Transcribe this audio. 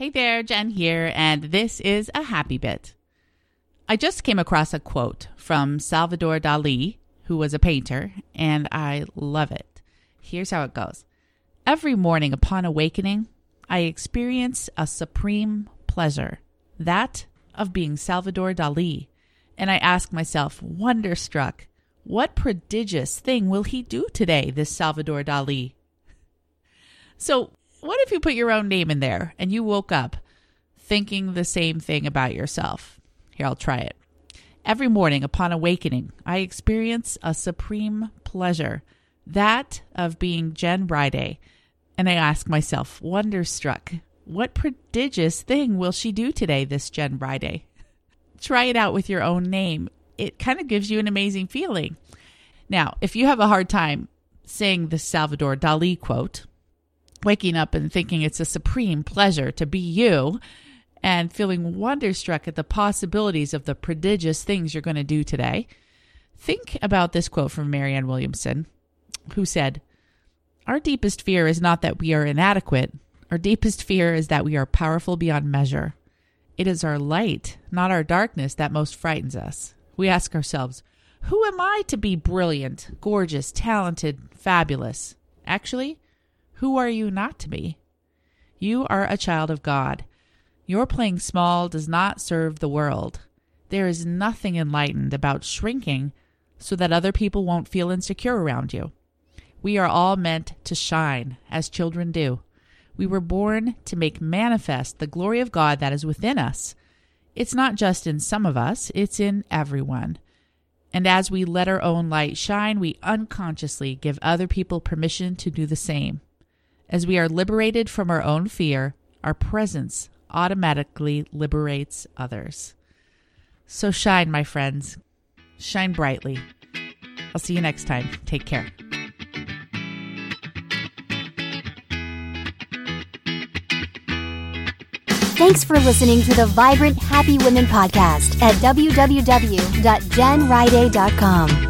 Hey there, Jen here, and this is a happy bit. I just came across a quote from Salvador Dali, who was a painter, and I love it. Here's how it goes Every morning upon awakening, I experience a supreme pleasure, that of being Salvador Dali. And I ask myself, wonderstruck, what prodigious thing will he do today, this Salvador Dali? So, what if you put your own name in there and you woke up thinking the same thing about yourself? Here, I'll try it. Every morning upon awakening, I experience a supreme pleasure, that of being Jen Riday. And I ask myself, wonderstruck, what prodigious thing will she do today, this Jen Riday? Try it out with your own name. It kind of gives you an amazing feeling. Now, if you have a hard time saying the Salvador Dali quote, waking up and thinking it's a supreme pleasure to be you and feeling wonderstruck at the possibilities of the prodigious things you're going to do today, think about this quote from Marianne Williamson, who said, Our deepest fear is not that we are inadequate. Our deepest fear is that we are powerful beyond measure. It is our light, not our darkness, that most frightens us. We ask ourselves, Who am I to be brilliant, gorgeous, talented, fabulous? Actually, who are you not to be? You are a child of God. Your playing small does not serve the world. There is nothing enlightened about shrinking so that other people won't feel insecure around you. We are all meant to shine, as children do. We were born to make manifest the glory of God that is within us. It's not just in some of us, it's in everyone. And as we let our own light shine, we unconsciously give other people permission to do the same. As we are liberated from our own fear, our presence automatically liberates others. So shine, my friends. Shine brightly. I'll see you next time. Take care. Thanks for listening to the Vibrant Happy Women podcast at www.jenriday.com.